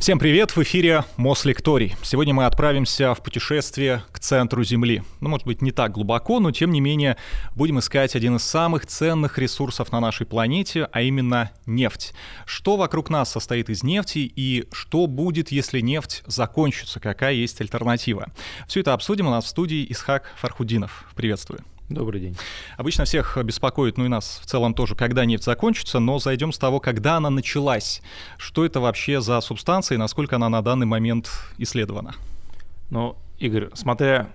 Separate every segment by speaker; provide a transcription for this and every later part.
Speaker 1: Всем привет, в эфире Мослекторий. Сегодня мы отправимся в путешествие к центру Земли. Ну, может быть, не так глубоко, но тем не менее будем искать один из самых ценных ресурсов на нашей планете, а именно нефть. Что вокруг нас состоит из нефти и что будет, если нефть закончится, какая есть альтернатива. Все это обсудим у нас в студии Исхак Фархудинов. Приветствую.
Speaker 2: Добрый день.
Speaker 1: Обычно всех беспокоит, ну и нас в целом тоже, когда нефть закончится, но зайдем с того, когда она началась. Что это вообще за субстанция и насколько она на данный момент исследована?
Speaker 2: Ну, Игорь, смотря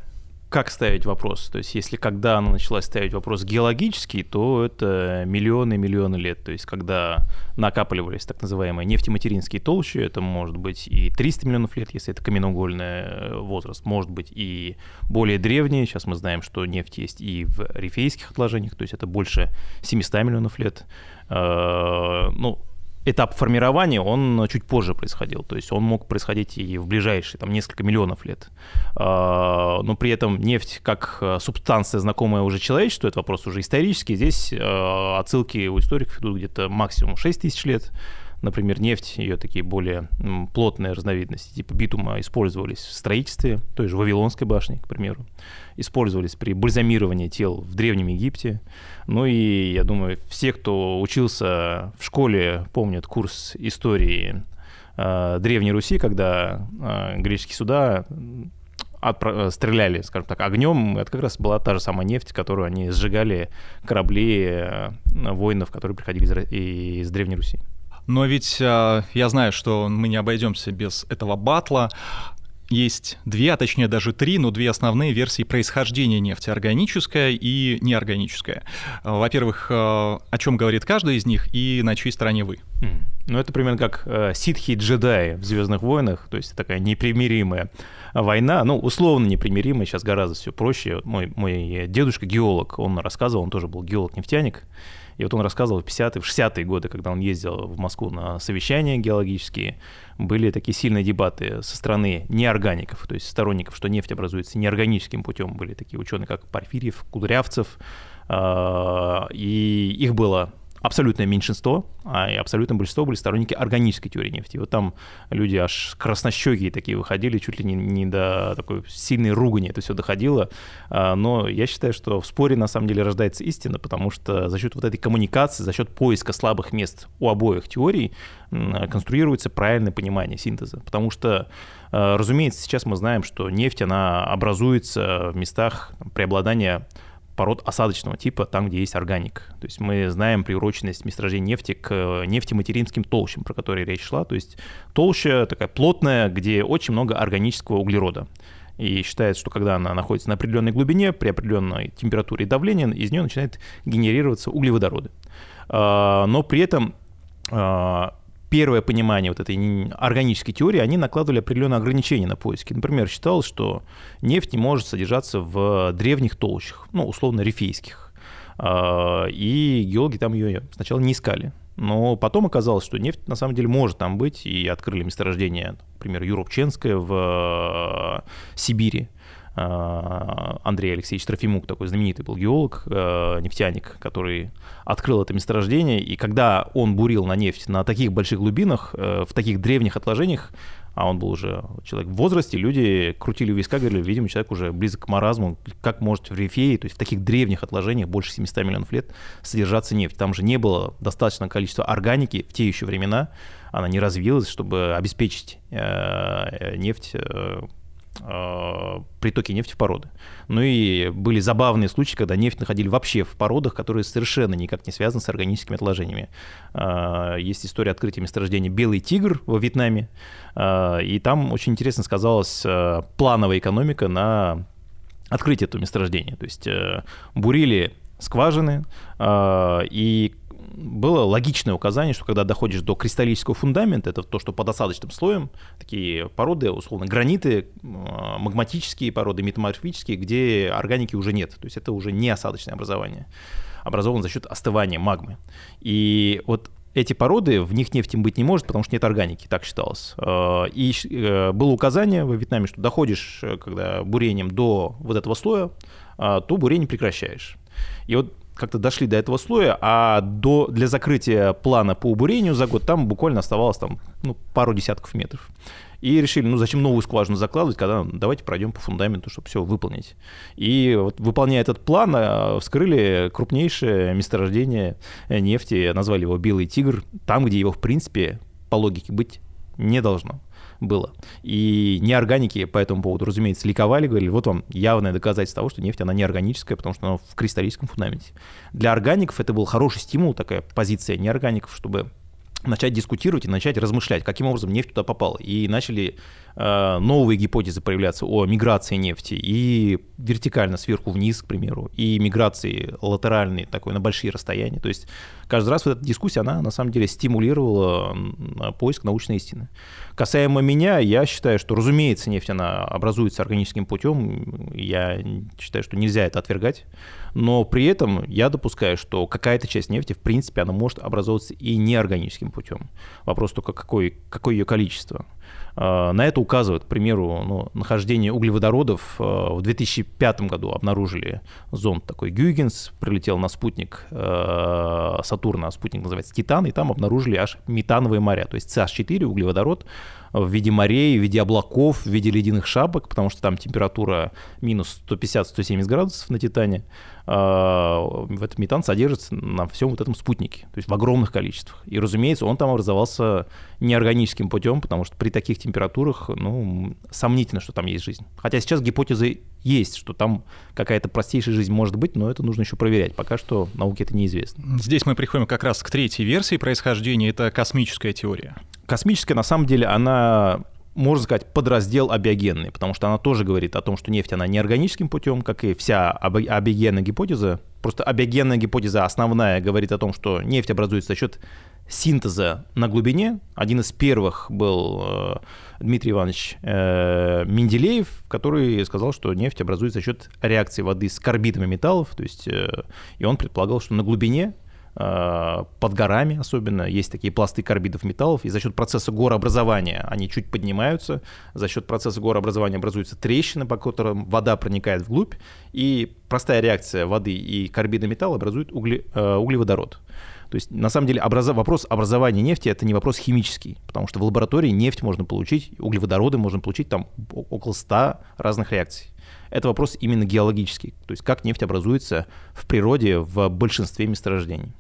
Speaker 2: как ставить вопрос. То есть, если когда она началась ставить вопрос геологический, то это миллионы миллионы лет. То есть, когда накапливались так называемые нефтематеринские толщи, это может быть и 300 миллионов лет, если это каменноугольный э, возраст, может быть и более древние. Сейчас мы знаем, что нефть есть и в рифейских отложениях, то есть это больше 700 миллионов лет. Э, ну, этап формирования, он чуть позже происходил. То есть он мог происходить и в ближайшие там, несколько миллионов лет. А, но при этом нефть как э, субстанция, знакомая уже человечеству, это вопрос уже исторический. Здесь э, отсылки у историков идут где-то максимум 6 тысяч лет. Например, нефть, ее такие более плотные разновидности, типа битума, использовались в строительстве, той же Вавилонской башни, к примеру, использовались при бальзамировании тел в Древнем Египте. Ну и, я думаю, все, кто учился в школе, помнят курс истории э, Древней Руси, когда э, греческие суда отпро- стреляли, скажем так, огнем. Это как раз была та же самая нефть, которую они сжигали корабли э, воинов, которые приходили из, из Древней Руси.
Speaker 1: Но ведь э, я знаю, что мы не обойдемся без этого батла. Есть две, а точнее даже три, но две основные версии происхождения нефти, органическая и неорганическая. Во-первых, э, о чем говорит каждая из них и на чьей стороне вы?
Speaker 2: Ну, это примерно как э, ситхи и джедаи в Звездных войнах, то есть такая непримиримая война, ну, условно непримиримая, сейчас гораздо все проще. Мой, мой дедушка геолог, он рассказывал, он тоже был геолог-нефтяник, и вот он рассказывал в 50-е, в 60-е годы, когда он ездил в Москву на совещания геологические, были такие сильные дебаты со стороны неоргаников, то есть сторонников, что нефть образуется неорганическим путем. Были такие ученые, как Порфирьев, Кудрявцев, а, и их было абсолютное меньшинство, а и абсолютное большинство были сторонники органической теории нефти. Вот там люди аж краснощекие такие выходили, чуть ли не, не до такой сильной ругани это все доходило. А, но я считаю, что в споре на самом деле рождается истина, потому что за счет вот этой коммуникации, за счет поиска слабых мест у обоих теорий конструируется правильное понимание синтеза. Потому что, а, разумеется, сейчас мы знаем, что нефть, она образуется в местах преобладания пород осадочного типа, там, где есть органик. То есть мы знаем приуроченность месторождения нефти к э, нефтематеринским толщам, про которые речь шла. То есть толща такая плотная, где очень много органического углерода. И считается, что когда она находится на определенной глубине, при определенной температуре и давлении, из нее начинают генерироваться углеводороды. А, но при этом а, первое понимание вот этой органической теории, они накладывали определенные ограничения на поиски. Например, считалось, что нефть не может содержаться в древних толщах, ну, условно, рифейских. А, и геологи там ее сначала не искали. Но потом оказалось, что нефть на самом деле может там быть, и открыли месторождение, например, Юропченское в э, Сибири. А, Андрей Алексеевич Трофимук, такой знаменитый был геолог, э, нефтяник, который открыл это месторождение, и когда он бурил на нефть на таких больших глубинах, э, в таких древних отложениях, а он был уже человек в возрасте, люди крутили виска, говорили, видимо, человек уже близок к маразму, как может в рифее, то есть в таких древних отложениях, больше 700 миллионов лет, содержаться нефть. Там же не было достаточного количества органики в те еще времена, она не развилась, чтобы обеспечить э, нефть притоки нефти в породы. Ну и были забавные случаи, когда нефть находили вообще в породах, которые совершенно никак не связаны с органическими отложениями. Э, есть история открытия месторождения «Белый тигр» во Вьетнаме, э, и там очень интересно сказалась э, плановая экономика на открытие этого месторождения. То есть э, бурили скважины, э, и было логичное указание, что когда доходишь до кристаллического фундамента, это то, что под осадочным слоем, такие породы, условно, граниты, а, магматические породы, метаморфические, где органики уже нет. То есть это уже не осадочное образование, образовано за счет остывания магмы. И вот эти породы, в них нефти быть не может, потому что нет органики, так считалось. А, и э, было указание во Вьетнаме, что доходишь, э, когда бурением до вот этого слоя, а, то бурение прекращаешь. И вот как-то дошли до этого слоя, а до, для закрытия плана по убурению за год там буквально оставалось там, ну, пару десятков метров. И решили, ну зачем новую скважину закладывать, когда ну, давайте пройдем по фундаменту, чтобы все выполнить. И вот выполняя этот план, э, вскрыли крупнейшее месторождение нефти, назвали его «Белый тигр», там, где его, в принципе, по логике быть не должно было. И неорганики по этому поводу, разумеется, ликовали, говорили, вот вам явное доказательство того, что нефть, она неорганическая, потому что она в кристаллическом фундаменте. Для органиков это был хороший стимул, такая позиция неоргаников, чтобы начать дискутировать и начать размышлять, каким образом нефть туда попала. И начали э, новые гипотезы появляться о миграции нефти и вертикально сверху вниз, к примеру, и миграции латеральной такой на большие расстояния. То есть каждый раз вот эта дискуссия, она на самом деле стимулировала поиск научной истины. Касаемо меня, я считаю, что, разумеется, нефть, она образуется органическим путем. Я считаю, что нельзя это отвергать. Но при этом я допускаю, что какая-то часть нефти, в принципе, она может образовываться и неорганическим путем. Вопрос только, какой, какое ее количество. А, на это указывает, к примеру, ну, нахождение углеводородов. А, в 2005 году обнаружили зонд такой Гюйгенс, прилетел на спутник а, Сатурна, спутник называется Титан, и там обнаружили аж метановые моря, то есть CH4, углеводород, в виде морей, в виде облаков, в виде ледяных шапок, потому что там температура минус 150-170 градусов на Титане. Этот метан содержится на всем вот этом спутнике, то есть в огромных количествах. И, разумеется, он там образовался неорганическим путем, потому что при таких температурах, ну, сомнительно, что там есть жизнь. Хотя сейчас гипотезы есть, что там какая-то простейшая жизнь может быть, но это нужно еще проверять. Пока что науке это неизвестно.
Speaker 1: Здесь мы приходим как раз к третьей версии происхождения, это космическая теория.
Speaker 2: Космическая, на самом деле, она можно сказать, подраздел абиогенный, потому что она тоже говорит о том, что нефть, она не органическим путем, как и вся абиогенная гипотеза. Просто абиогенная гипотеза основная говорит о том, что нефть образуется за счет синтеза на глубине. Один из первых был э, Дмитрий Иванович э, Менделеев, который сказал, что нефть образуется за счет реакции воды с карбидами металлов, то есть, э, и он предполагал, что на глубине под горами особенно, есть такие пласты карбидов металлов, и за счет процесса горообразования они чуть поднимаются, за счет процесса горообразования образуются трещины, по которым вода проникает вглубь, и простая реакция воды и карбида металла образует угле, э, углеводород. То есть, на самом деле, образ... вопрос образования нефти – это не вопрос химический, потому что в лаборатории нефть можно получить, углеводороды можно получить там около 100 разных реакций. Это вопрос именно геологический, то есть как нефть образуется в природе в большинстве месторождений.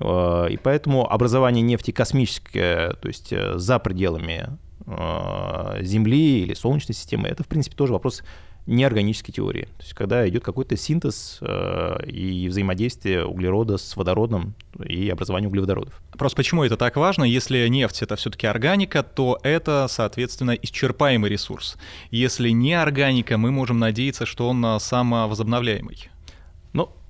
Speaker 2: Э, и поэтому образование нефти космическое, то есть э, за пределами э, Земли или Солнечной системы, это, в принципе, тоже вопрос неорганической теории. То есть когда идет какой-то синтез и взаимодействие углерода с водородом и образование углеводородов.
Speaker 1: Просто почему это так важно? Если нефть — это все-таки органика, то это, соответственно, исчерпаемый ресурс. Если не органика, мы можем надеяться, что он самовозобновляемый.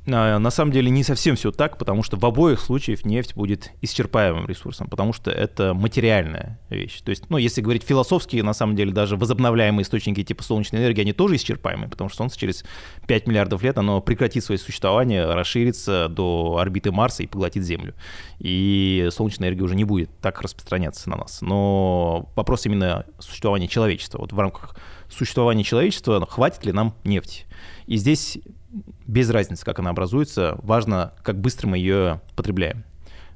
Speaker 2: На самом деле не совсем все так, потому что в обоих случаях нефть будет исчерпаемым ресурсом, потому что это материальная вещь. То есть, ну, если говорить философски, на самом деле даже возобновляемые источники типа солнечной энергии, они тоже исчерпаемы, потому что Солнце через 5 миллиардов лет, оно прекратит свое существование, расширится до орбиты Марса и поглотит Землю. И солнечная энергия уже не будет так распространяться на нас. Но вопрос именно существования человечества. Вот в рамках существования человечества хватит ли нам нефти? И здесь без разницы, как она образуется, важно, как быстро мы ее потребляем.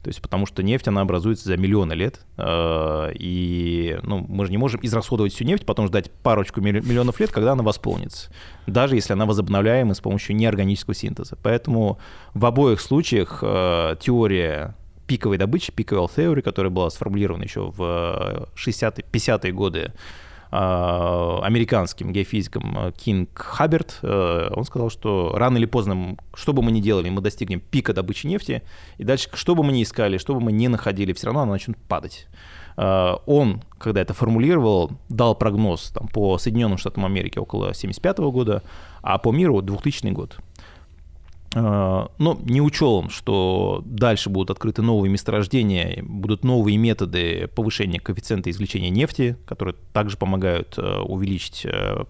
Speaker 2: То есть потому что нефть, она образуется за миллионы лет, э, и ну, мы же не можем израсходовать всю нефть, потом ждать парочку миллионов лет, когда она восполнится, даже если она возобновляема с помощью неорганического синтеза. Поэтому в обоих случаях э, теория пиковой добычи, пиковой theory, которая была сформулирована еще в 60-е, 50-е годы Э, американским геофизиком э, Кинг Хабберт. Э, он сказал, что рано или поздно, что бы мы ни делали, мы достигнем пика добычи нефти, и дальше, что бы мы ни искали, что бы мы ни находили, все равно она начнет падать. Он, когда это формулировал, дал прогноз там, по Соединенным Штатам Америки около 1975 года, а по миру 2000 год. А, но не учел он, что дальше будут открыты новые месторождения, будут новые методы повышения коэффициента извлечения нефти, которые также помогают э, увеличить э,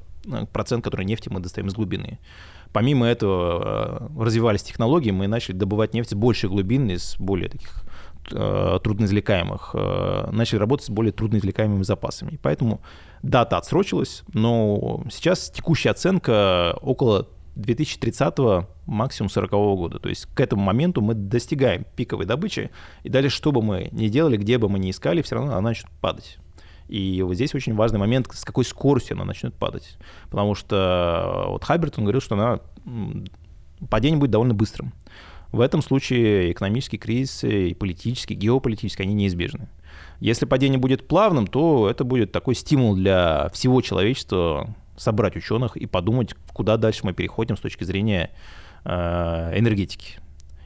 Speaker 2: процент, который нефти мы достаем из глубины. Помимо этого э, развивались технологии, мы начали добывать нефть с большей глубины, с более таких трудноизвлекаемых, начали работать с более трудноизвлекаемыми запасами. Поэтому дата отсрочилась, но сейчас текущая оценка около 2030 максимум 40 года. То есть к этому моменту мы достигаем пиковой добычи, и далее что бы мы ни делали, где бы мы ни искали, все равно она начнет падать. И вот здесь очень важный момент, с какой скоростью она начнет падать. Потому что вот Хайберт, он говорил, что она, падение будет довольно быстрым. В этом случае экономические кризисы и политические, геополитические, они неизбежны. Если падение будет плавным, то это будет такой стимул для всего человечества собрать ученых и подумать, куда дальше мы переходим с точки зрения э, энергетики.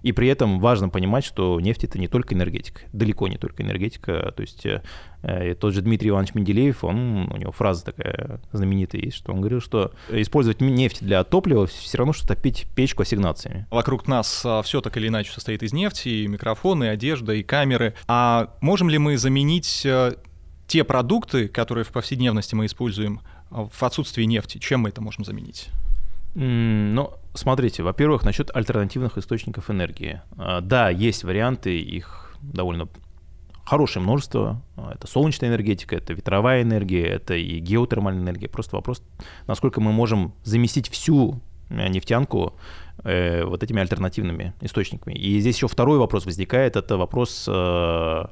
Speaker 2: И при этом важно понимать, что нефть это не только энергетика, далеко не только энергетика. То есть э, э, тот же Дмитрий Иванович Менделеев, он, у него фраза такая знаменитая есть, что он говорил, что использовать нефть для топлива все равно, что топить печку ассигнациями.
Speaker 1: Вокруг нас а, все так или иначе состоит из нефти, и микрофоны, и одежда, и камеры. А можем ли мы заменить те продукты, которые в повседневности мы используем, в отсутствии нефти? Чем мы это можем заменить?
Speaker 2: Ну, смотрите, во-первых, насчет альтернативных источников энергии. А, да, есть варианты, их довольно хорошее множество. А, это солнечная энергетика, это ветровая энергия, это и геотермальная энергия. Просто вопрос, насколько мы можем заместить всю э, нефтянку э, вот этими альтернативными источниками. И здесь еще второй вопрос возникает, это вопрос э,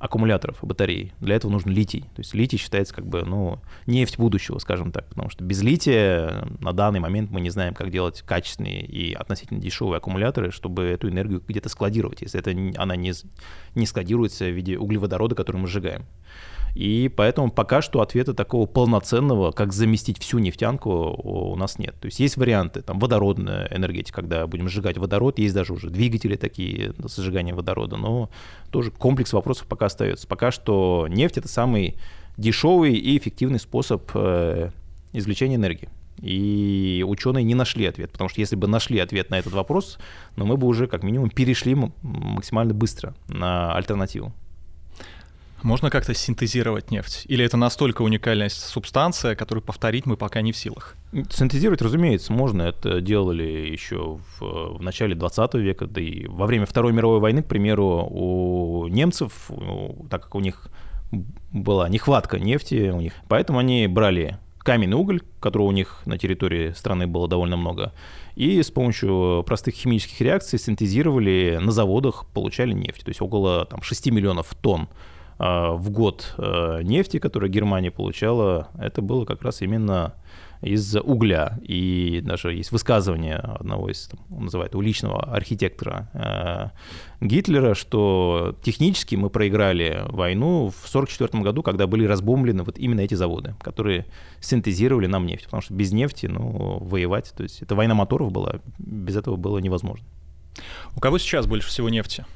Speaker 2: аккумуляторов батарей. Для этого нужен литий. То есть литий считается как бы, ну, нефть будущего, скажем так, потому что без лития на данный момент мы не знаем, как делать качественные и относительно дешевые аккумуляторы, чтобы эту энергию где-то складировать, если это она не, не складируется в виде углеводорода, который мы сжигаем. И поэтому пока что ответа такого полноценного, как заместить всю нефтянку, у нас нет. То есть есть варианты, там водородная энергетика, когда будем сжигать водород, есть даже уже двигатели такие с сжиганием водорода, но тоже комплекс вопросов пока остается. Пока что нефть это самый дешевый и эффективный способ э, извлечения энергии. И ученые не нашли ответ, потому что если бы нашли ответ на этот вопрос, ну, мы бы уже как минимум перешли максимально быстро на альтернативу.
Speaker 1: Можно как-то синтезировать нефть? Или это настолько уникальная субстанция, которую повторить мы пока не в силах?
Speaker 2: Синтезировать, разумеется, можно. Это делали еще в, в начале 20 века, да и во время Второй мировой войны, к примеру, у немцев, так как у них была нехватка нефти, у них, поэтому они брали каменный уголь, которого у них на территории страны было довольно много, и с помощью простых химических реакций синтезировали на заводах, получали нефть. То есть около там, 6 миллионов тонн в год э, нефти, которую Германия получала, это было как раз именно из угля. И даже есть высказывание одного из, там, он называет уличного архитектора э, Гитлера, что технически мы проиграли войну в 1944 году, когда были разбомблены вот именно эти заводы, которые синтезировали нам нефть. Потому что без нефти ну, воевать, то есть это война моторов была, без этого было невозможно.
Speaker 1: У кого сейчас больше всего нефти?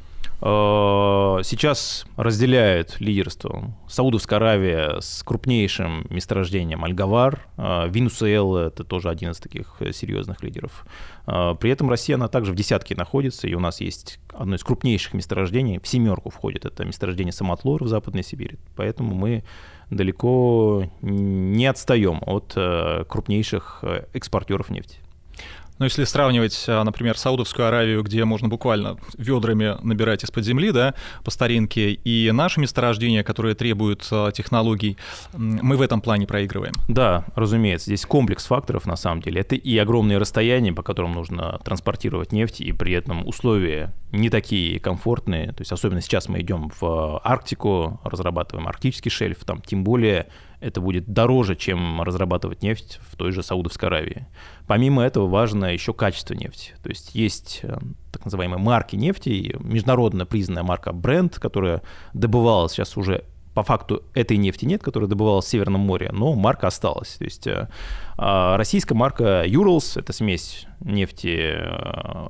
Speaker 2: Э, сейчас разделяет лидерство Саудовская Аравия с крупнейшим месторождением Альгавар. Э, Венесуэла — это тоже один из таких серьезных лидеров. Э, при этом Россия, она также в десятке находится, и у нас есть одно из крупнейших месторождений, в семерку входит, это месторождение Самотлор в Западной Сибири. Поэтому мы далеко не отстаем от крупнейших экспортеров нефти.
Speaker 1: Но если сравнивать, а, например, Саудовскую Аравию, где можно буквально ведрами набирать из-под земли, да, по старинке, и наши месторождения, которые требуют а, технологий, мы в этом плане проигрываем.
Speaker 2: Да, разумеется, здесь комплекс факторов на самом деле. Это и огромные расстояния, по которым нужно транспортировать нефть, и при этом условия не такие комфортные. То есть особенно сейчас мы идем в Арктику, разрабатываем арктический шельф, там тем более это будет дороже, чем разрабатывать нефть в той же Саудовской Аравии. Помимо этого важно еще качество нефти. То есть есть э, так называемые марки нефти, международно признанная марка Brent, которая добывалась сейчас уже по факту этой нефти нет, которая добывалась в Северном море, но марка осталась. То есть э, а, российская марка Urals — это смесь нефти э,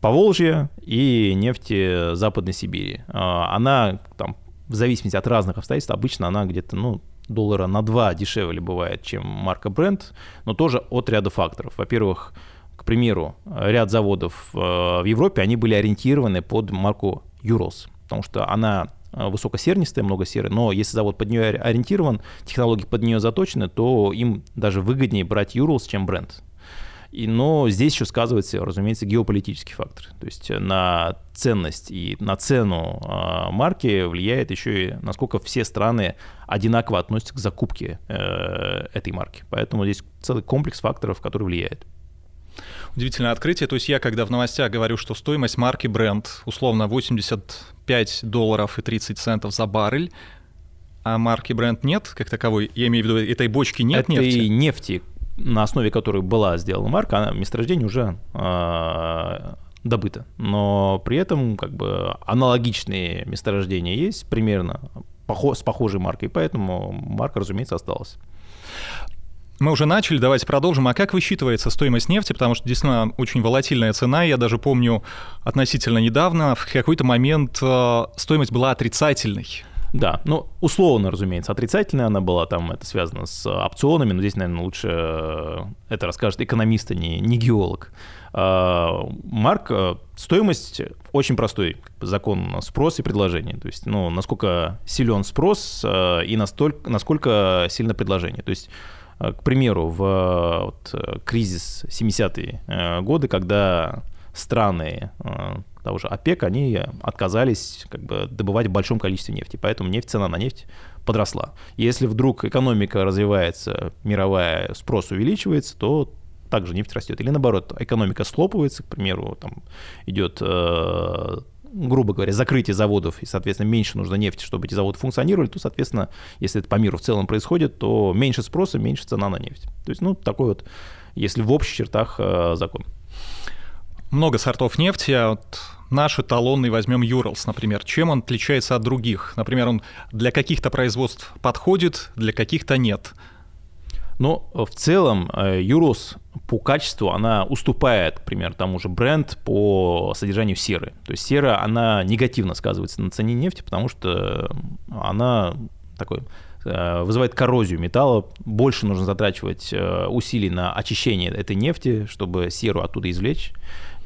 Speaker 2: Поволжья и нефти Западной Сибири. Она там в зависимости от разных обстоятельств, обычно она где-то, ну, доллара на 2 дешевле бывает, чем марка Brent, но тоже от ряда факторов. Во-первых, к примеру, ряд заводов э, в Европе, они были ориентированы под марку Urals, потому что она э, высокосернистая, много серы, но если завод под нее ориентирован, технологии под нее заточены, то им даже выгоднее брать Urals, чем Brent. И, но здесь еще сказывается, разумеется, геополитический фактор. То есть на ценность и на цену э, марки влияет еще и насколько все страны одинаково относятся к закупке э, этой марки. Поэтому здесь целый комплекс факторов, который влияет.
Speaker 1: удивительное открытие. То есть я, когда в новостях говорю, что стоимость марки бренд условно 85 долларов и 30 центов за баррель, а марки бренд нет как таковой, я имею в виду, этой бочки нет
Speaker 2: Этой
Speaker 1: нефти?
Speaker 2: нефти, на основе которой была сделана марка, она, месторождение уже э, добыто. Но при этом как бы аналогичные месторождения есть примерно похо- с похожей маркой, поэтому марка, разумеется, осталась.
Speaker 1: Мы уже начали, давайте продолжим. А как высчитывается стоимость нефти? Потому что действительно очень волатильная цена. Я даже помню относительно недавно, в какой-то момент э, стоимость была отрицательной.
Speaker 2: Да, ну, условно, разумеется, отрицательная она была, там это связано с опционами, но здесь, наверное, лучше э, это расскажет экономист, а не, не геолог. А, Марк, э, стоимость очень простой закон спроса и предложения. То есть, ну, насколько силен спрос э, и настолько, насколько сильно предложение. То есть, к примеру, в вот, кризис 70-е годы, когда страны того же ОПЕК, они отказались как бы, добывать в большом количестве нефти, поэтому нефть, цена на нефть подросла. Если вдруг экономика развивается, мировая спрос увеличивается, то также нефть растет. Или наоборот, экономика слопывается, к примеру, там идет э, грубо говоря, закрытие заводов, и, соответственно, меньше нужно нефти, чтобы эти заводы функционировали, то, соответственно, если это по миру в целом происходит, то меньше спроса, меньше цена на нефть. То есть, ну, такой вот, если в общих чертах, э, закон
Speaker 1: много сортов нефти. А вот наш эталонный возьмем Юралс, например. Чем он отличается от других? Например, он для каких-то производств подходит, для каких-то нет.
Speaker 2: Но в целом Юрос э, по качеству она уступает, к примеру, тому же бренд по содержанию серы. То есть сера, она негативно сказывается на цене нефти, потому что она такой э, вызывает коррозию металла, больше нужно затрачивать э, усилий на очищение этой нефти, чтобы серу оттуда извлечь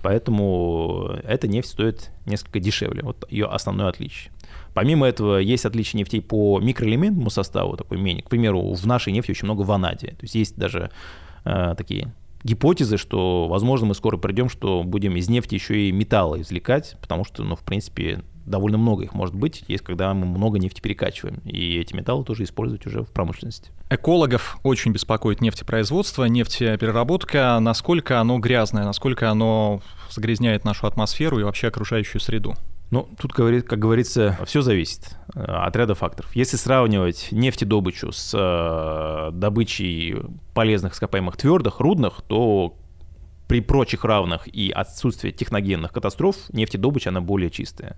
Speaker 2: поэтому эта нефть стоит несколько дешевле. Вот ее основное отличие. Помимо этого, есть отличие нефтей по микроэлементному составу, такой менее. К примеру, в нашей нефти очень много ванадия. То есть есть даже э, такие гипотезы, что, возможно, мы скоро придем, что будем из нефти еще и металлы извлекать, потому что, ну, в принципе, довольно много их может быть, есть когда мы много нефти перекачиваем, и эти металлы тоже использовать уже в промышленности.
Speaker 1: Экологов очень беспокоит нефтепроизводство, нефтепереработка, насколько оно грязное, насколько оно загрязняет нашу атмосферу и вообще окружающую среду.
Speaker 2: Ну, тут, как говорится, все зависит э, от ряда факторов. Если сравнивать нефтедобычу с э, добычей полезных ископаемых твердых, рудных, то при прочих равных и отсутствии техногенных катастроф нефтедобыча она более чистая.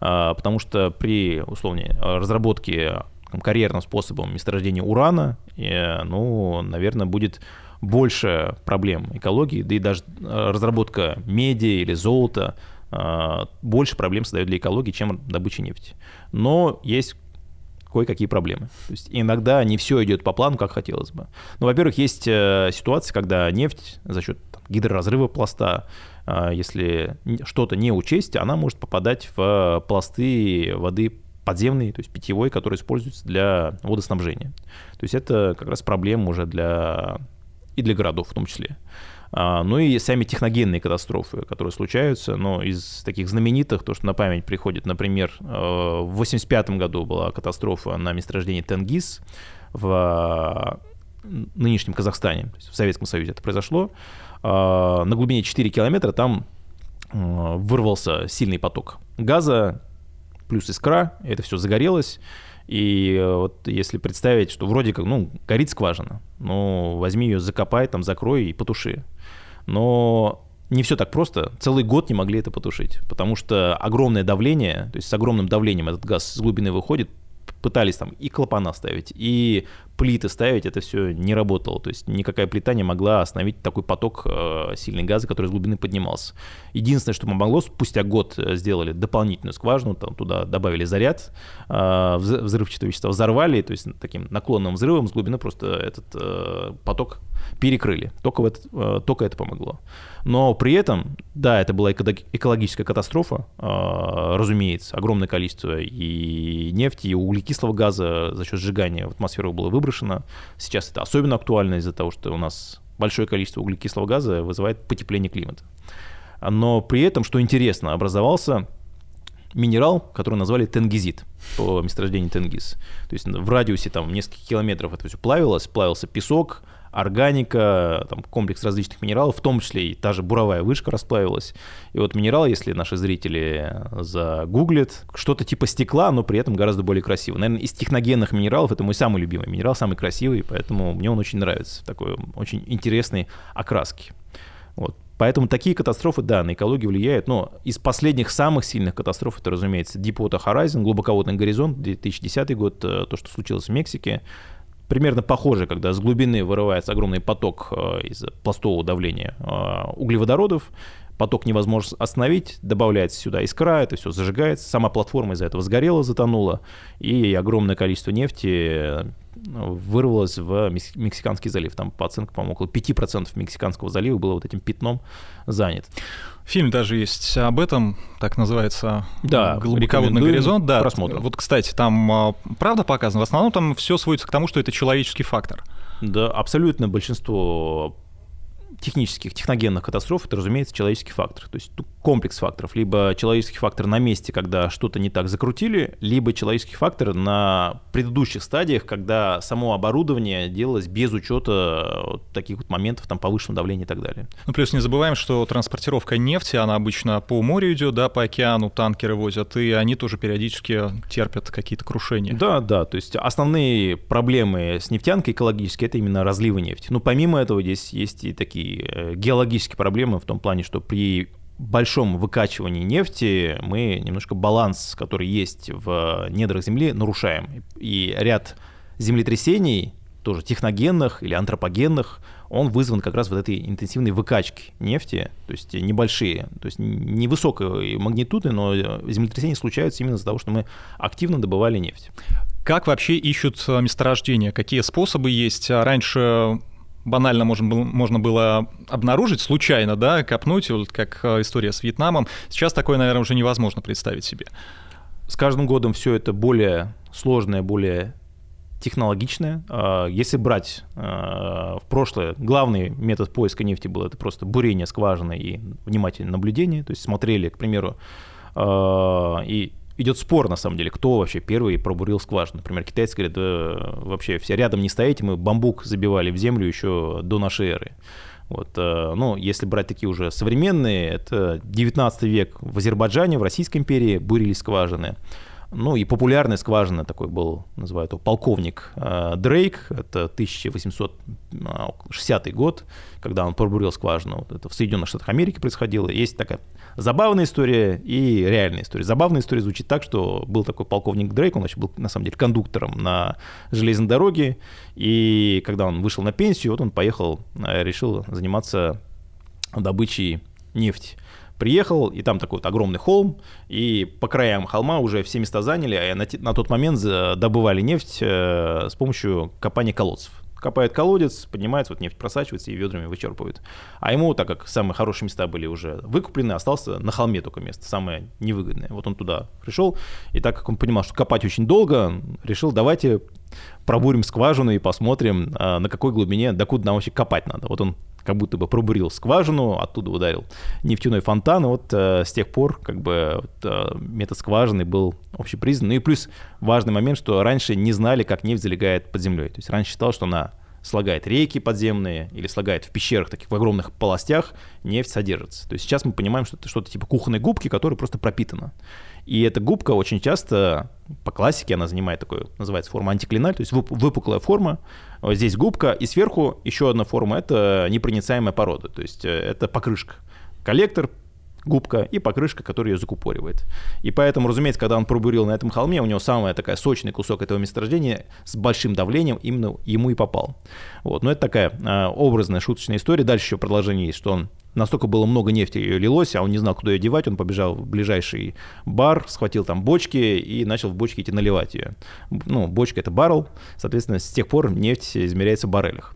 Speaker 2: А, потому что при, условно, разработке карьерным способом месторождения урана, э, ну, наверное, будет больше проблем экологии, да и даже э, разработка меди или золота э, больше проблем создает для экологии, чем добыча нефти. Но есть кое-какие проблемы. То есть иногда не все идет по плану, как хотелось бы. Ну, во-первых, есть ситуации, когда нефть за счет гидроразрыва пласта. А, если что-то не учесть, она может попадать в пласты воды подземной, то есть питьевой, который используется для водоснабжения. То есть это как раз проблема уже для и для городов в том числе. А, ну и сами техногенные катастрофы, которые случаются, но из таких знаменитых, то, что на память приходит, например, э, в 1985 году была катастрофа на месторождении Тенгиз в нынешнем Казахстане, в Советском Союзе это произошло. А, на глубине 4 километра там а, вырвался сильный поток газа, плюс искра, это все загорелось. И э, вот если представить, что вроде как, ну, горит скважина, ну, возьми ее, закопай, там, закрой и потуши. Но не все так просто. Целый год не могли это потушить, потому что огромное давление, то есть с огромным давлением этот газ с глубины выходит, пытались там и клапана ставить, и плиты ставить, это все не работало. То есть никакая плита не могла остановить такой поток э, сильной газа, который с глубины поднимался. Единственное, что помогло, спустя год э, сделали дополнительную скважину, там туда добавили заряд, э, взрывчатого вещества взорвали, то есть таким наклонным взрывом с глубины просто этот поток перекрыли. Только, в этот, только это помогло. Но при этом, да, это была экологическая катастрофа, разумеется, огромное количество и нефти, и углекислого газа за счет сжигания в атмосферу было выбрано, выброшено. Сейчас это особенно актуально из-за того, что у нас большое количество углекислого газа вызывает потепление климата. Но при этом, что интересно, образовался минерал, который назвали тенгизит по месторождению тенгиз. То есть в радиусе там нескольких километров это все плавилось, плавился песок, органика, там комплекс различных минералов, в том числе и та же буровая вышка расплавилась. И вот минерал, если наши зрители загуглят, что-то типа стекла, но при этом гораздо более красиво. Наверное, из техногенных минералов это мой самый любимый минерал, самый красивый, поэтому мне он очень нравится. Такой очень интересной окраски. Вот. Поэтому такие катастрофы, да, на экологию влияют, но из последних самых сильных катастроф, это, разумеется, Deepwater Horizon, глубоководный горизонт, 2010 год, э, то, что случилось в Мексике, примерно похоже, когда с глубины вырывается огромный поток э, из пластового давления э, углеводородов, поток невозможно остановить, добавляется сюда искра, это все зажигается, сама платформа из-за этого сгорела, затонула, и огромное количество нефти вырвалось в Мексиканский залив. Там по оценкам, по-моему, около 5% Мексиканского залива было вот этим пятном занят.
Speaker 1: Фильм даже есть об этом, так называется да, «Глубоководный горизонт». Да, просмотр. Вот, кстати, там а, правда показано? В основном там все сводится к тому, что это человеческий фактор.
Speaker 2: Да, абсолютно большинство технических, техногенных катастроф, это, разумеется, человеческий фактор. То есть комплекс факторов. Либо человеческий фактор на месте, когда что-то не так закрутили, либо человеческий фактор на предыдущих стадиях, когда само оборудование делалось без учета вот таких вот моментов, там, повышенного давления и так далее.
Speaker 1: Ну, плюс не забываем, что транспортировка нефти, она обычно по морю идет, да, по океану танкеры возят, и они тоже периодически терпят какие-то крушения.
Speaker 2: Да, да, то есть основные проблемы с нефтянкой экологические, это именно разливы нефти. Но помимо этого здесь есть и такие Э, геологические проблемы в том плане, что при большом выкачивании нефти мы немножко баланс, который есть в недрах Земли, нарушаем. И ряд землетрясений, тоже техногенных или антропогенных, он вызван как раз вот этой интенсивной выкачкой нефти, то есть небольшие, то есть невысокой магнитуды, но землетрясения случаются именно из-за того, что мы активно добывали нефть.
Speaker 1: Как вообще ищут э, месторождения? Какие способы есть? Раньше банально можно, можно было обнаружить случайно, да, копнуть, вот как э, история с Вьетнамом. Сейчас такое, наверное, уже невозможно представить себе.
Speaker 2: С каждым годом все это более сложное, более технологичное. А, если брать э, в прошлое, главный метод поиска нефти был это просто бурение скважины и внимательное наблюдение. То есть смотрели, к примеру, э, и идет спор, на самом деле, кто вообще первый пробурил скважину. Например, китайцы говорят, да, вообще все рядом не стоите, мы бамбук забивали в землю еще до нашей эры. Вот, э, ну, если брать такие уже современные, это 19 век в Азербайджане, в Российской империи бурили скважины. Ну и популярная скважина такой был, называют его полковник э, Дрейк, это 1860 год, когда он пробурил скважину. Это в Соединенных Штатах Америки происходило. Есть такая забавная история и реальная история. Забавная история звучит так, что был такой полковник Дрейк, он вообще был на самом деле кондуктором на железной дороге, и когда он вышел на пенсию, вот он поехал, э, решил заниматься добычей нефти приехал, и там такой вот огромный холм, и по краям холма уже все места заняли, а на, на тот момент добывали нефть э, с помощью копания колодцев. Копает колодец, поднимается, вот нефть просачивается и ведрами вычерпывает. А ему, так как самые хорошие места были уже выкуплены, остался на холме только место, самое невыгодное. Вот он туда пришел, и так как он понимал, что копать очень долго, решил, давайте пробурим скважину и посмотрим, а, на какой глубине, докуда нам вообще копать надо. Вот он как будто бы пробурил скважину, оттуда ударил нефтяной фонтан, и вот э, с тех пор как бы вот, э, метод скважины был общепризнан. Ну и плюс важный момент, что раньше не знали, как нефть залегает под землей. То есть раньше считал, что она слагает реки подземные или слагает в пещерах, таких в огромных полостях, нефть содержится. То есть сейчас мы понимаем, что это что-то типа кухонной губки, которая просто пропитана. И эта губка очень часто, по классике, она занимает такую, называется форма антиклиналь, то есть выпуклая форма. Здесь губка, и сверху еще одна форма, это непроницаемая порода, то есть э, это покрышка. Коллектор, губка и покрышка, которая ее закупоривает. И поэтому, разумеется, когда он пробурил на этом холме, у него самая такая сочный кусок этого месторождения с большим давлением именно ему и попал. Вот. Но это такая э, образная, шуточная история. Дальше еще продолжение есть, что он настолько было много нефти ее лилось, а он не знал, куда ее девать, он побежал в ближайший бар, схватил там бочки и начал в бочки идти наливать ее. Ну, бочка — это баррел, соответственно, с тех пор нефть измеряется в баррелях.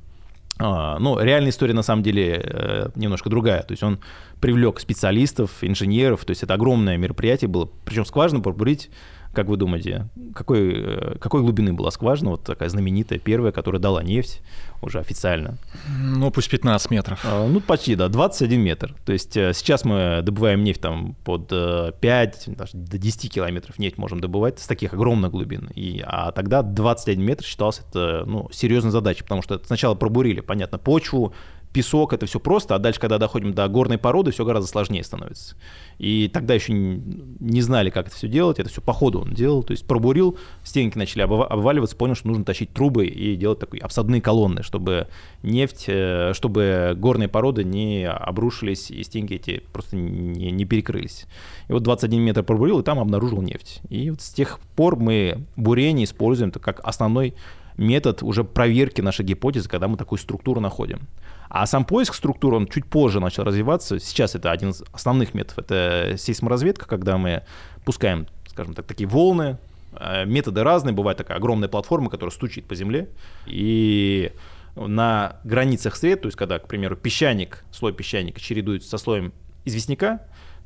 Speaker 2: А, ну, реальная история на самом деле э, немножко другая. То есть он привлек специалистов, инженеров, то есть это огромное мероприятие было. Причем скважину пробурить Как вы думаете, какой, э, какой глубины была скважина, вот такая знаменитая, первая, которая дала нефть уже официально?
Speaker 1: Ну, пусть 15 метров.
Speaker 2: А, ну, почти, да, 21 метр. То есть э, сейчас мы добываем нефть там под 5, даже до 10 километров нефть можем добывать с таких огромных глубин. И, а тогда 21 метр считался это, ну, серьезной задачей, потому что сначала пробурили, понятно, почву, песок, это все просто, а дальше, когда доходим до горной породы, все гораздо сложнее становится. И тогда еще не знали, как это все делать, это все по ходу он делал, то есть пробурил, стенки начали обваливаться, понял, что нужно тащить трубы и делать такие обсадные колонны, чтобы нефть, э, чтобы горные породы не обрушились и стенки эти просто не, не перекрылись. И вот 21 метр пробурил, и там обнаружил нефть. И вот с тех пор мы бурение используем как основной метод уже проверки нашей гипотезы, когда мы такую структуру находим. А сам поиск структуры, он чуть позже начал развиваться. Сейчас это один из основных методов. Это сейсморазведка, когда мы пускаем, скажем так, такие волны. Э, методы разные. Бывает такая огромная платформа, которая стучит по земле. И на границах сред, то есть когда, к примеру, песчаник, слой песчаника чередуется со слоем известняка,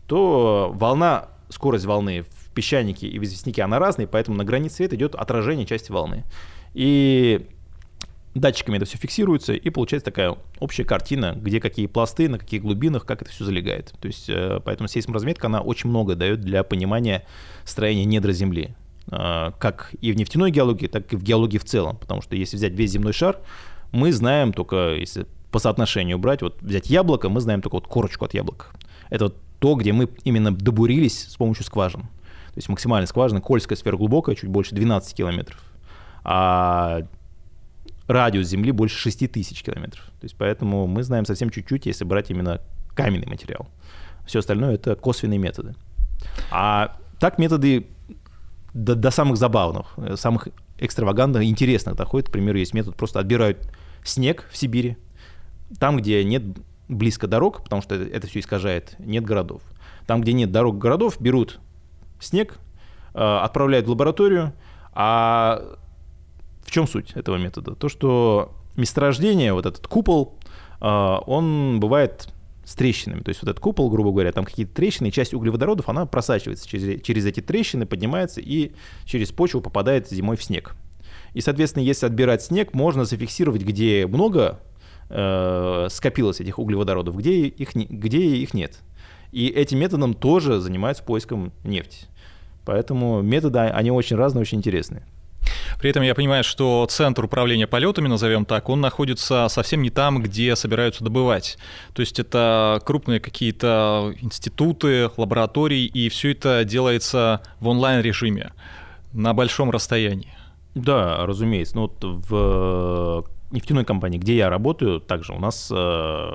Speaker 2: то волна, скорость волны в песчанике и в известняке, она разная, поэтому на границе света идет отражение части волны. И датчиками это все фиксируется, и получается такая общая картина, где какие пласты, на каких глубинах, как это все залегает. То есть, э, поэтому сейсморазметка, она очень много дает для понимания строения недра Земли. Э, как и в нефтяной геологии, так и в геологии в целом. Потому что если взять весь земной шар, мы знаем только, если по соотношению брать, вот взять яблоко, мы знаем только вот корочку от яблока. Это вот то, где мы именно добурились с помощью скважин. То есть максимальная скважина, Кольская сфера глубокая, чуть больше 12 километров. А радиус Земли больше 6 тысяч километров. То есть поэтому мы знаем совсем чуть-чуть, если брать именно каменный материал. Все остальное это косвенные методы. А так методы до, до самых забавных, самых экстравагантных, интересных доходят. К примеру, есть метод, просто отбирают снег в Сибири, там, где нет близко дорог, потому что это все искажает, нет городов. Там, где нет дорог городов, берут снег, э, отправляют в лабораторию, а в чем суть этого метода? То, что месторождение, вот этот купол, а, он бывает с трещинами. То есть вот этот купол, грубо говоря, там какие-то трещины, часть углеводородов, она просачивается через, через эти трещины, поднимается и через почву попадает зимой в снег. И, соответственно, если отбирать снег, можно зафиксировать, где много э, скопилось этих углеводородов, где их, где их нет. И этим методом тоже занимаются поиском нефти. Поэтому методы, они очень разные, очень интересные.
Speaker 1: При этом я понимаю, что центр управления полетами, назовем так, он находится совсем не там, где собираются добывать. То есть это крупные какие-то институты, лаборатории, и все это делается в онлайн-режиме на большом расстоянии.
Speaker 2: Да, разумеется. Ну, вот в нефтяной компании, где я работаю, также у нас э,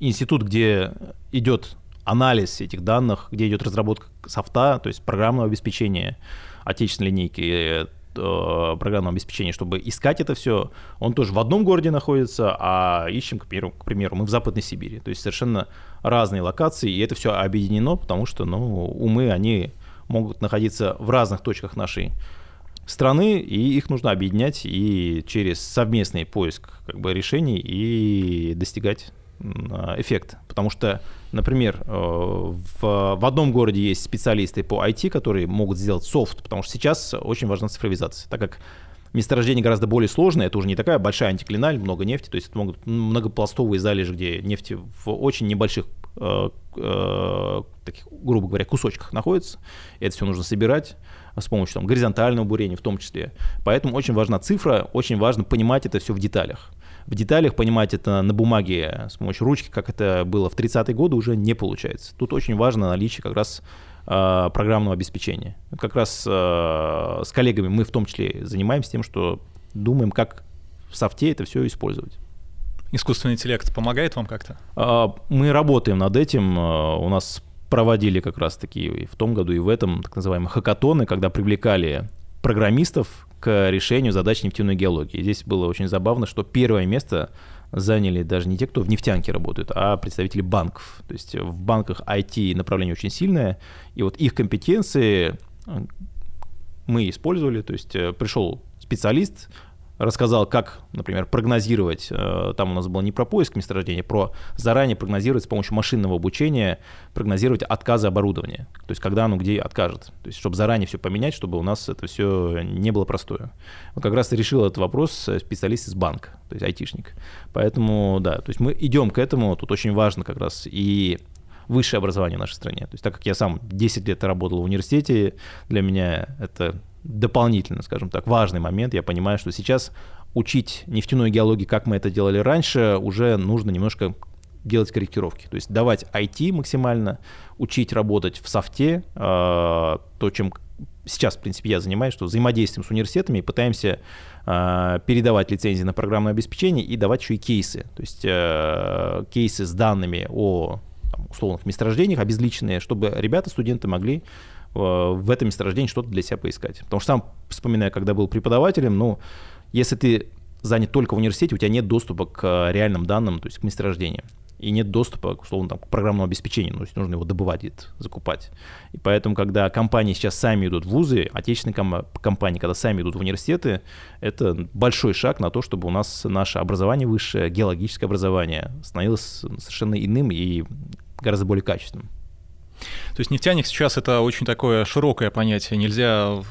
Speaker 2: институт, где идет анализ этих данных, где идет разработка софта, то есть программного обеспечения отечественной линейки, э, программного обеспечения, чтобы искать это все, он тоже в одном городе находится, а ищем, к примеру, к примеру, мы в Западной Сибири. То есть совершенно разные локации, и это все объединено, потому что ну, умы, они могут находиться в разных точках нашей страны, и их нужно объединять и через совместный поиск как бы, решений и достигать эффект. Потому что, например, э, в, в одном городе есть специалисты по IT, которые могут сделать софт, потому что сейчас очень важна цифровизация, так как месторождение гораздо более сложное, это уже не такая большая антиклиналь, много нефти, то есть это могут многопластовые залежи, где нефти в очень небольших э, э, таких, грубо говоря, кусочках находится. Это все нужно собирать с помощью там, горизонтального бурения в том числе. Поэтому очень важна цифра, очень важно понимать это все в деталях в деталях понимать это на бумаге с помощью ручки, как это было в 30-е годы, уже не получается. Тут очень важно наличие как раз э, программного обеспечения. Как раз э, с коллегами мы в том числе занимаемся тем, что думаем, как в софте это все использовать.
Speaker 1: Искусственный интеллект помогает вам как-то?
Speaker 2: Э, мы работаем над этим. У нас проводили как раз таки в том году, и в этом так называемые хакатоны, когда привлекали программистов к решению задач нефтяной геологии. Здесь было очень забавно, что первое место заняли даже не те, кто в нефтянке работают, а представители банков. То есть в банках IT направление очень сильное, и вот их компетенции э, мы использовали, то есть э, пришел специалист, рассказал, как, например, прогнозировать, э, там у нас было не про поиск месторождения, про заранее прогнозировать с помощью машинного обучения, прогнозировать отказы оборудования, то есть когда оно где откажет, то есть чтобы заранее все поменять, чтобы у нас это все не было простое. Вот как раз решил этот вопрос специалист из банка, то есть айтишник. Поэтому, да, то есть мы идем к этому, тут очень важно как раз и высшее образование в нашей стране. То есть так как я сам 10 лет работал в университете, для меня это дополнительно, скажем так, важный момент. Я понимаю, что сейчас учить нефтяной геологии, как мы это делали раньше, уже нужно немножко делать корректировки. То есть давать IT максимально, учить работать в софте, э, то, чем сейчас, в принципе, я занимаюсь, что взаимодействуем с университетами и пытаемся э, передавать лицензии на программное обеспечение и давать еще и кейсы. То есть э, кейсы с данными о условных месторождениях, обезличенные, чтобы ребята, студенты могли в этом месторождении что-то для себя поискать. Потому что сам вспоминаю, когда был преподавателем, ну, если ты занят только в университете, у тебя нет доступа к реальным данным, то есть к месторождениям и нет доступа, условно, там, к программному обеспечению, то есть нужно его добывать, закупать. И поэтому, когда компании сейчас сами идут в вузы, отечественные ком- компании, когда сами идут в университеты, это большой шаг на то, чтобы у нас наше образование высшее, геологическое образование становилось совершенно иным и гораздо более качественным.
Speaker 1: То есть нефтяник сейчас это очень такое широкое понятие. Нельзя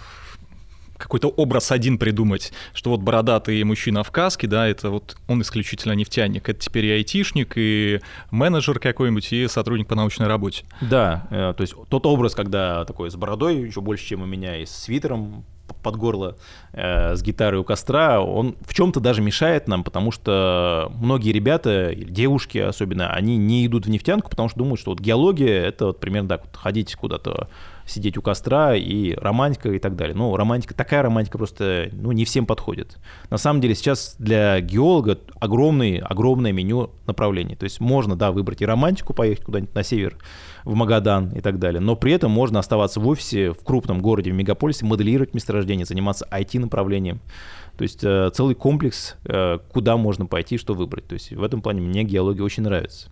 Speaker 1: какой-то образ один придумать, что вот бородатый мужчина в каске, да, это вот он исключительно нефтяник. Это теперь и айтишник, и менеджер какой-нибудь, и сотрудник по научной работе.
Speaker 2: Да, э, то есть тот образ, когда такой с бородой, еще больше, чем у меня, и с свитером под горло э, с гитарой у костра, он в чем-то даже мешает нам, потому что многие ребята, девушки особенно, они не идут в нефтянку, потому что думают, что вот геология — это вот примерно так, вот ходить куда-то сидеть у костра и романтика и так далее. Ну, романтика, такая романтика просто ну, не всем подходит. На самом деле сейчас для геолога огромный, огромное меню направлений. То есть можно, да, выбрать и романтику, поехать куда-нибудь на север, в Магадан и так далее, но при этом можно оставаться в офисе в крупном городе, в мегаполисе, моделировать месторождение, заниматься IT-направлением. То есть э, целый комплекс, э, куда можно пойти, что выбрать. То есть в этом плане мне геология очень нравится.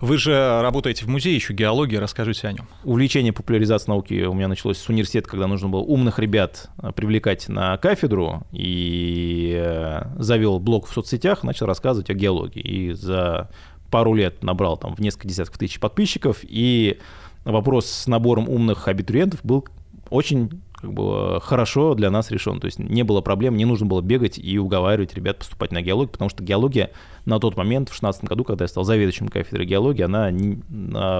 Speaker 1: Вы же работаете в музее еще геологии, расскажите о нем.
Speaker 2: Увлечение популяризации науки у меня началось с университета, когда нужно было умных ребят э, привлекать на кафедру, и э, завел блог в соцсетях, начал рассказывать о геологии. И за пару лет набрал там в несколько десятков тысяч подписчиков, и вопрос с набором умных абитуриентов был очень как бы хорошо для нас решен. То есть не было проблем, не нужно было бегать и уговаривать ребят поступать на геологию, потому что геология на тот момент, в 2016 году, когда я стал заведующим кафедрой геологии, она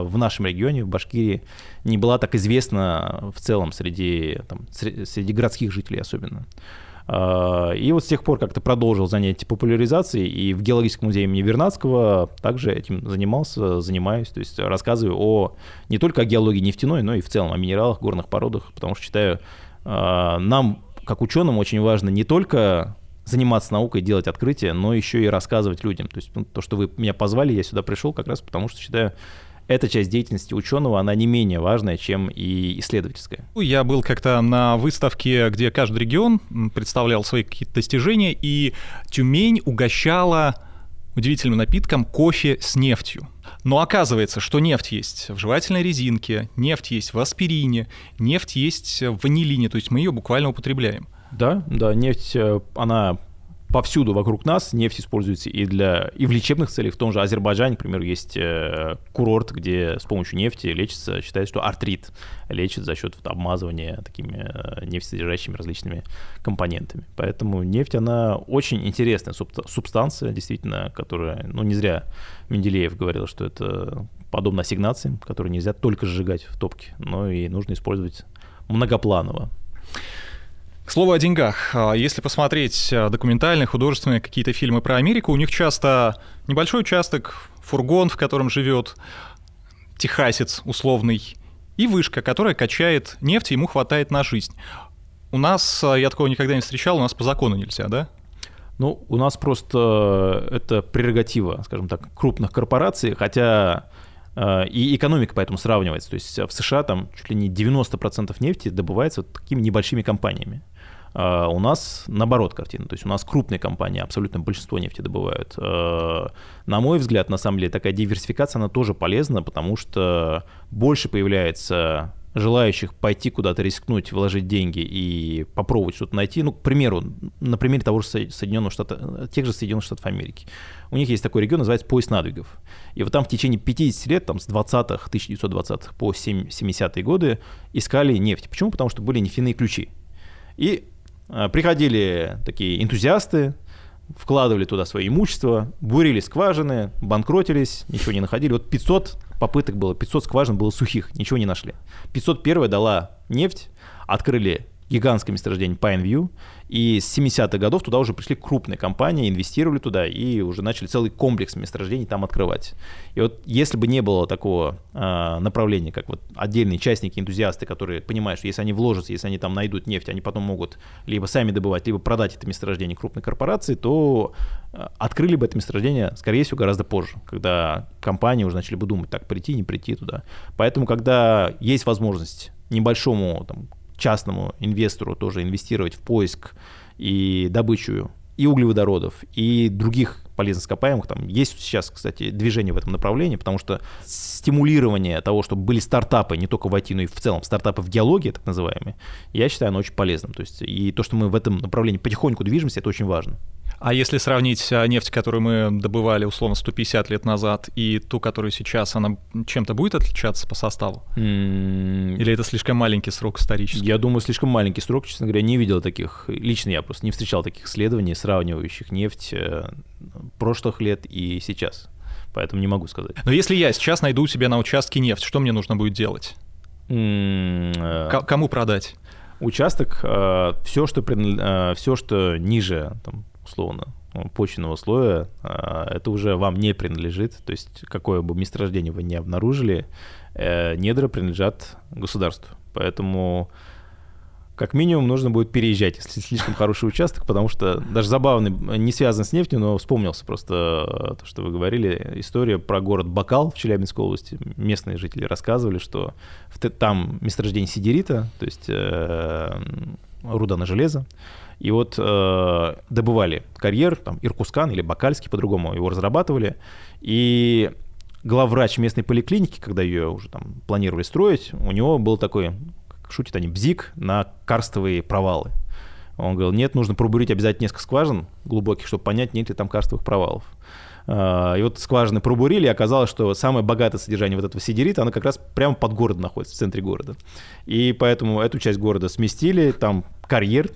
Speaker 2: в нашем регионе, в Башкирии, не была так известна в целом среди, там, среди городских жителей особенно. А, и вот с тех пор как-то продолжил занятия популяризацией, и в геологическом музее имени Вернадского также этим занимался, занимаюсь, то есть рассказываю о не только о геологии нефтяной, но и в целом о минералах, горных породах, потому что считаю, а, нам, как ученым, очень важно не только заниматься наукой, делать открытия, но еще и рассказывать людям. То есть ну, то, что вы меня позвали, я сюда пришел как раз потому, что считаю, эта часть деятельности ученого, она не менее важная, чем и исследовательская.
Speaker 1: Я был как-то на выставке, где каждый регион представлял свои какие-то достижения, и Тюмень угощала удивительным напитком кофе с нефтью. Но оказывается, что нефть есть в жевательной резинке, нефть есть в аспирине, нефть есть в ванилине, то есть мы ее буквально употребляем.
Speaker 2: Да, да, нефть, э, она повсюду вокруг нас нефть используется и для и в лечебных целях. В том же Азербайджане, например, есть э, курорт, где с помощью нефти лечится, считается, что артрит лечит за счет вот, обмазывания такими э, нефтесодержащими различными компонентами. Поэтому нефть, она очень интересная субстанция, действительно, которая, ну, не зря Менделеев говорил, что это подобно ассигнациям, которые нельзя только сжигать в топке, но и нужно использовать многопланово.
Speaker 1: К слову о деньгах. А, если посмотреть а, документальные, художественные какие-то фильмы про Америку, у них часто небольшой участок, фургон, в котором живет техасец условный, и вышка, которая качает нефть, и ему хватает на жизнь. У нас, а, я такого никогда не встречал, у нас по закону нельзя, да?
Speaker 2: Ну, у нас просто это прерогатива, скажем так, крупных корпораций, хотя и экономика поэтому сравнивается. То есть в США там чуть ли не 90% нефти добывается вот такими небольшими компаниями. А, у нас наоборот картина, то есть у нас крупные компании, абсолютно большинство нефти добывают. На мой взгляд, на самом деле, такая диверсификация, она тоже полезна, потому что больше появляется желающих пойти куда-то рискнуть, вложить деньги и попробовать что-то найти, ну, к примеру, на примере того же Соединенных Штатов, тех же Соединенных Штатов Америки. У них есть такой регион, называется пояс надвигов. И вот там в течение 50 лет, там с 20-х, 1920-х по 70-е годы искали нефть. Почему? Потому что были нефтяные ключи. И э, приходили такие энтузиасты, вкладывали туда свое имущество, бурили скважины, банкротились, ничего не находили. Вот 500 попыток было, 500 скважин было сухих, ничего не нашли. 501 дала нефть, открыли гигантское месторождение Pineview, и с 70-х годов туда уже пришли крупные компании, инвестировали туда и уже начали целый комплекс месторождений там открывать. И вот если бы не было такого э, направления, как вот отдельные частники, энтузиасты, которые понимают, что если они вложатся, если они там найдут нефть, они потом могут либо сами добывать, либо продать это месторождение крупной корпорации, то э, открыли бы это месторождение, скорее всего, гораздо позже, когда компании уже начали бы думать, так, прийти, не прийти туда. Поэтому, когда есть возможность небольшому там, частному инвестору тоже инвестировать в поиск и добычу и углеводородов, и других полезных ископаемых. Там есть сейчас, кстати, движение в этом направлении, потому что стимулирование того, чтобы были стартапы не только в IT, но и в целом стартапы в геологии, так называемые, я считаю, оно очень полезным. То есть и то, что мы в этом направлении потихоньку движемся, это очень важно.
Speaker 1: А если сравнить а, нефть, которую мы добывали условно 150 лет назад, и ту, которую сейчас, она чем-то будет отличаться по составу? Mm. Или это слишком маленький срок исторический?
Speaker 2: Я думаю, слишком маленький срок, честно говоря, не видел таких. Лично я просто не встречал таких исследований, сравнивающих нефть э, прошлых лет и сейчас. Поэтому не могу сказать.
Speaker 1: Но если я сейчас найду у себя на участке нефть, что мне нужно будет делать? Mm. Кому продать?
Speaker 2: Участок, э, все, что, э, все, что ниже там, условно, почвенного слоя, а, это уже вам не принадлежит. То есть какое бы месторождение вы не обнаружили, э, недра принадлежат государству. Поэтому как минимум нужно будет переезжать, если слишком хороший участок, потому что даже забавный, не связан с нефтью, но вспомнился просто то, что вы говорили, история про город Бакал в Челябинской области. Местные жители рассказывали, что там месторождение сидерита, то есть э, руда на железо, и вот э, добывали карьер, там, Иркускан или Бакальский по-другому его разрабатывали. И главврач местной поликлиники, когда ее уже там планировали строить, у него был такой, как шутят они, бзик на карстовые провалы. Он говорил, нет, нужно пробурить обязательно несколько скважин глубоких, чтобы понять, нет ли там карстовых провалов. Э, и вот скважины пробурили, и оказалось, что самое богатое содержание вот этого сидерита, оно как раз прямо под городом находится, в центре города. И поэтому эту часть города сместили, там карьер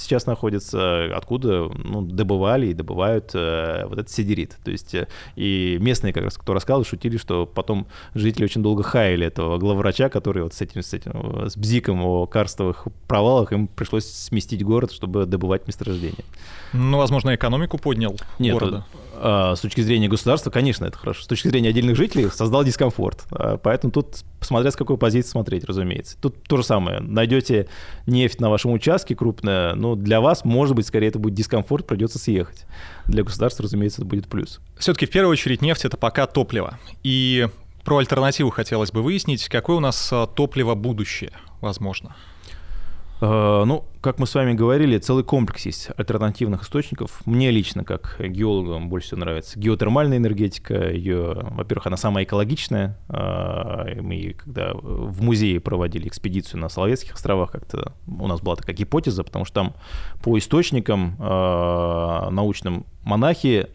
Speaker 2: сейчас находится, откуда ну, добывали и добывают э, вот этот сидерит. То есть э, и местные, как раз, кто рассказывал, шутили, что потом жители очень долго хаяли этого главврача, который вот с этим, с этим, с бзиком о карстовых провалах, им пришлось сместить город, чтобы добывать месторождение.
Speaker 1: Ну, возможно, экономику поднял Нет, города.
Speaker 2: А, с точки зрения государства, конечно, это хорошо. С точки зрения отдельных жителей создал дискомфорт. А, поэтому тут посмотря с какой позиции смотреть, разумеется. Тут то же самое. Найдете нефть на вашем участке крупная, но для вас, может быть, скорее это будет дискомфорт, придется съехать. Для государства, разумеется, это будет плюс.
Speaker 1: Все-таки в первую очередь нефть это пока топливо. И про альтернативу хотелось бы выяснить, какое у нас а, топливо будущее, возможно.
Speaker 2: Э, ну, как мы с вами говорили, целый комплекс есть альтернативных источников. Мне лично, как геологу, больше всего нравится геотермальная энергетика. Ее, во-первых, она самая экологичная. Э, мы, когда в музее проводили экспедицию на Соловецких островах, как-то у нас была такая гипотеза, потому что там по источникам э, научным монахи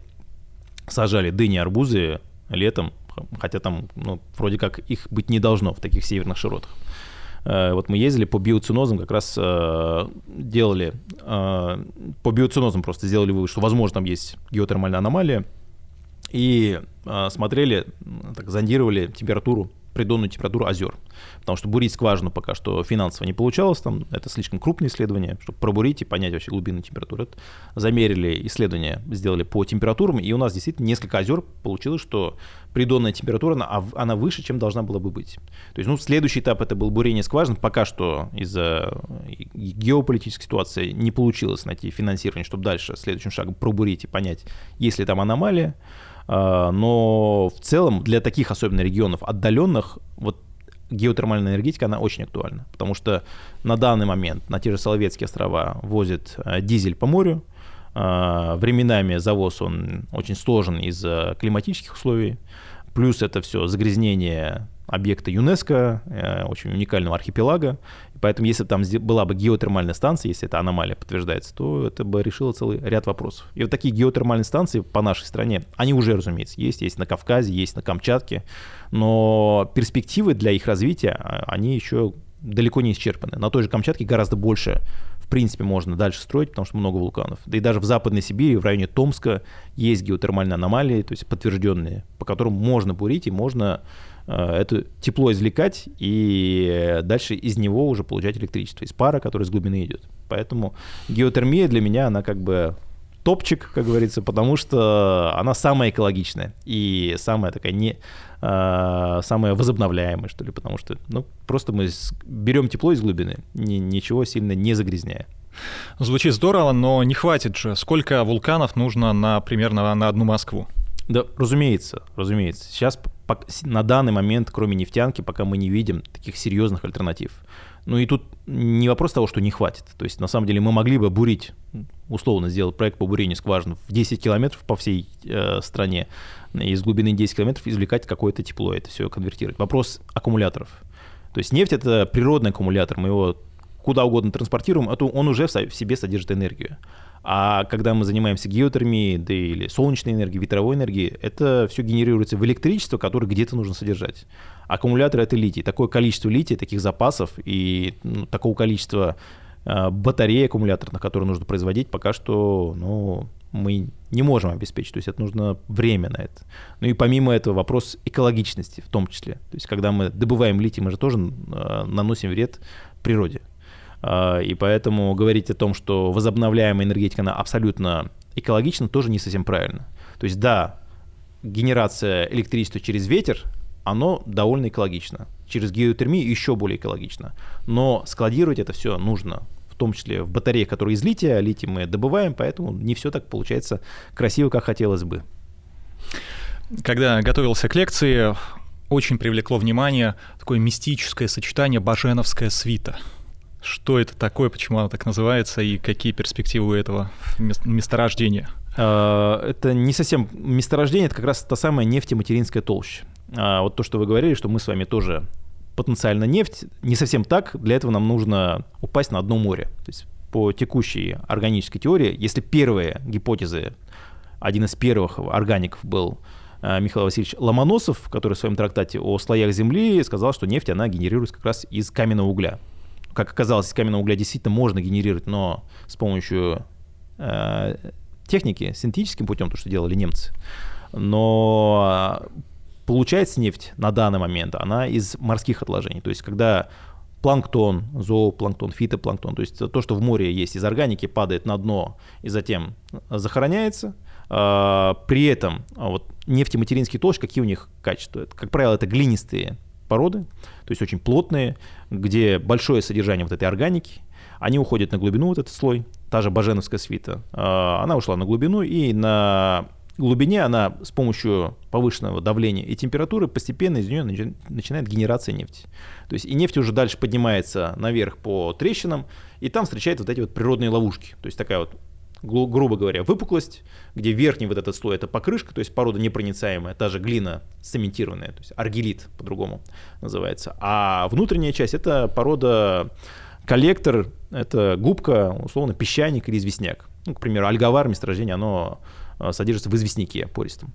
Speaker 2: сажали дыни, арбузы летом, хотя там ну, вроде как их быть не должно в таких северных широтах. Э, вот мы ездили по биоцинозам, как раз э, делали, э, по биоцинозам просто сделали вывод, что, возможно, там есть геотермальная аномалия, и смотрели, так, зондировали температуру придонную температуру озер. Потому что бурить скважину пока что финансово не получалось, там это слишком крупное исследование, чтобы пробурить и понять вообще глубину температуры. Это замерили исследования, сделали по температурам, и у нас действительно несколько озер получилось, что придонная температура, она, она выше, чем должна была бы быть. То есть, ну, следующий этап это был бурение скважин. Пока что из-за геополитической ситуации не получилось найти финансирование, чтобы дальше следующим шагом пробурить и понять, есть ли там аномалия. А, но в целом для таких особенно регионов отдаленных вот геотермальная энергетика, она очень актуальна, потому что на данный момент на те же Соловецкие острова возят а, дизель по морю, а, временами завоз он очень сложен из-за климатических условий, плюс это все загрязнение объекта ЮНЕСКО, э, очень уникального архипелага. Поэтому если там была бы геотермальная станция, если эта аномалия подтверждается, то это бы решило целый ряд вопросов. И вот такие геотермальные станции по нашей стране, они уже, разумеется, есть. Есть на Кавказе, есть на Камчатке. Но перспективы для их развития, а, они еще далеко не исчерпаны. На той же Камчатке гораздо больше в принципе, можно дальше строить, потому что много вулканов. Да и даже в Западной Сибири, в районе Томска, есть геотермальные аномалии, то есть подтвержденные, по которым можно бурить и можно это тепло извлекать и дальше из него уже получать электричество, из пара, который с глубины идет. Поэтому геотермия для меня, она как бы топчик, как говорится, потому что она самая экологичная и самая такая не э, самая возобновляемая, что ли, потому что ну, просто мы берем тепло из глубины, ни, ничего сильно не загрязняя.
Speaker 1: Звучит здорово, но не хватит же. Сколько вулканов нужно на примерно на одну Москву?
Speaker 2: Да, разумеется, разумеется. Сейчас на данный момент, кроме нефтянки, пока мы не видим таких серьезных альтернатив. Ну и тут не вопрос того, что не хватит. То есть на самом деле мы могли бы бурить, условно сделать проект по бурению скважин в 10 километров по всей э, стране, из глубины 10 километров извлекать какое-то тепло, это все конвертировать. Вопрос аккумуляторов. То есть нефть это природный аккумулятор, мы его куда угодно транспортируем, а то он уже в себе содержит энергию. А когда мы занимаемся геотермией, да или солнечной энергией, ветровой энергией, это все генерируется в электричество, которое где-то нужно содержать. Аккумулятор — это литий. Такое количество лития, таких запасов и ну, такого количества э, батарей аккумуляторных, которые нужно производить, пока что ну, мы не можем обеспечить. То есть это нужно время на это. Ну и помимо этого вопрос экологичности в том числе. То есть когда мы добываем литий, мы же тоже э, наносим вред природе. А, и поэтому говорить о том, что возобновляемая энергетика, она абсолютно экологична, тоже не совсем правильно. То есть да, генерация электричества через ветер, оно довольно экологично. Через геотермию еще более экологично. Но складировать это все нужно в том числе в батареях, которые из лития, а литий мы добываем, поэтому не все так получается красиво, как хотелось бы.
Speaker 1: Когда готовился к лекции, очень привлекло внимание такое мистическое сочетание «баженовская свита». Что это такое, почему оно так называется и какие перспективы у этого месторождения?
Speaker 2: А, это не совсем месторождение, это как раз та самая нефтематеринская толща. А, вот то, что вы говорили, что мы с вами тоже потенциально нефть, не совсем так. Для этого нам нужно упасть на дно море. То есть по текущей органической теории, если первые гипотезы, один из первых органиков был а, Михаил Васильевич Ломоносов, который в своем трактате о слоях Земли сказал, что нефть, она генерируется как раз из каменного угля как оказалось, из каменного угля действительно можно генерировать, но с помощью э, техники, синтетическим путем, то, что делали немцы. Но получается нефть на данный момент, она из морских отложений. То есть, когда планктон, зоопланктон, фитопланктон, то есть то, что в море есть из органики, падает на дно и затем захороняется. А, при этом вот нефтематеринские толщи, какие у них качества? Как правило, это глинистые породы, то есть очень плотные, где большое содержание вот этой органики, они уходят на глубину, вот этот слой, та же баженовская свита, а, она ушла на глубину, и на глубине она с помощью повышенного давления и температуры постепенно из нее начинает генерация нефти. То есть и нефть уже дальше поднимается наверх по трещинам, и там встречает вот эти вот природные ловушки. То есть такая вот грубо говоря, выпуклость, где верхний вот этот слой это покрышка, то есть порода непроницаемая, та же глина цементированная, то есть аргелит по-другому называется. А внутренняя часть это порода коллектор, это губка, условно, песчаник или известняк. Ну, к примеру, альговар месторождение, оно а, содержится в известняке пористом.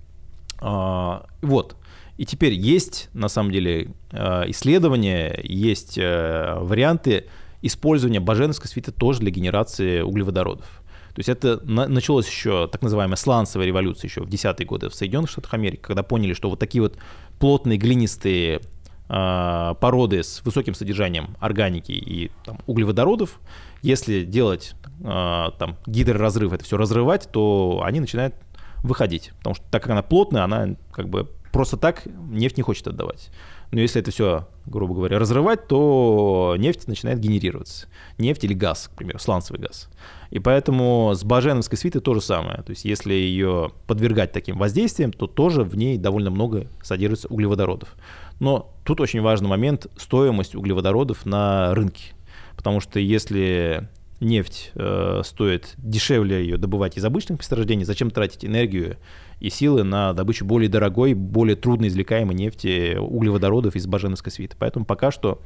Speaker 2: А, вот. И теперь есть, на самом деле, а, исследования, есть э, варианты использования баженовской свиты тоже для генерации углеводородов. То есть это на, началось еще так называемая сланцевая революция еще в десятые годы в Соединенных Штатах Америки, когда поняли, что вот такие вот плотные глинистые э, породы с высоким содержанием органики и там, углеводородов, если делать э, там гидроразрыв, это все разрывать, то они начинают выходить, потому что так как она плотная, она как бы просто так нефть не хочет отдавать. Но если это все, грубо говоря, разрывать, то нефть начинает генерироваться. Нефть или газ, к примеру, сланцевый газ. И поэтому с баженовской свитой то же самое. То есть если ее подвергать таким воздействиям, то тоже в ней довольно много содержится углеводородов. Но тут очень важный момент – стоимость углеводородов на рынке. Потому что если нефть э, стоит дешевле ее добывать из обычных месторождений, зачем тратить энергию и силы на добычу более дорогой, более трудно извлекаемой нефти, углеводородов из Баженовской свиты. Поэтому пока что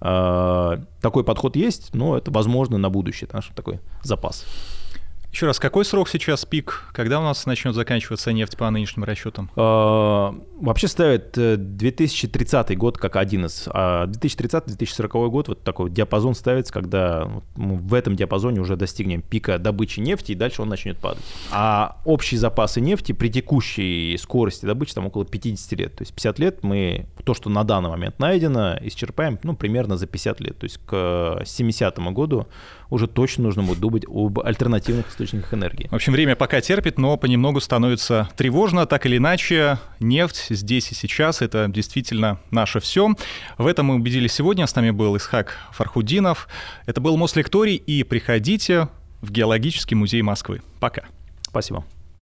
Speaker 2: э, такой подход есть, но это возможно на будущее, наш такой запас.
Speaker 1: Еще раз, какой срок сейчас пик? Когда у нас начнет заканчиваться нефть по нынешним расчетам?
Speaker 2: А, вообще ставят 2030 э, год как один из. А 2030-2040 год вот такой диапазон ставится, когда мы в этом диапазоне уже достигнем пика добычи нефти, и дальше он начнет падать. А общие запасы нефти при текущей скорости добычи там около 50 лет. То есть 50 лет мы то, что на данный момент найдено, исчерпаем ну, примерно за 50 лет. То есть к 70 году уже точно нужно будет думать об альтернативных источниках энергии.
Speaker 1: В общем, время пока терпит, но понемногу становится тревожно. Так или иначе, нефть здесь и сейчас — это действительно наше все. В этом мы убедились сегодня. С нами был Исхак Фархудинов. Это был Мослекторий, и приходите в Геологический музей Москвы. Пока.
Speaker 2: Спасибо.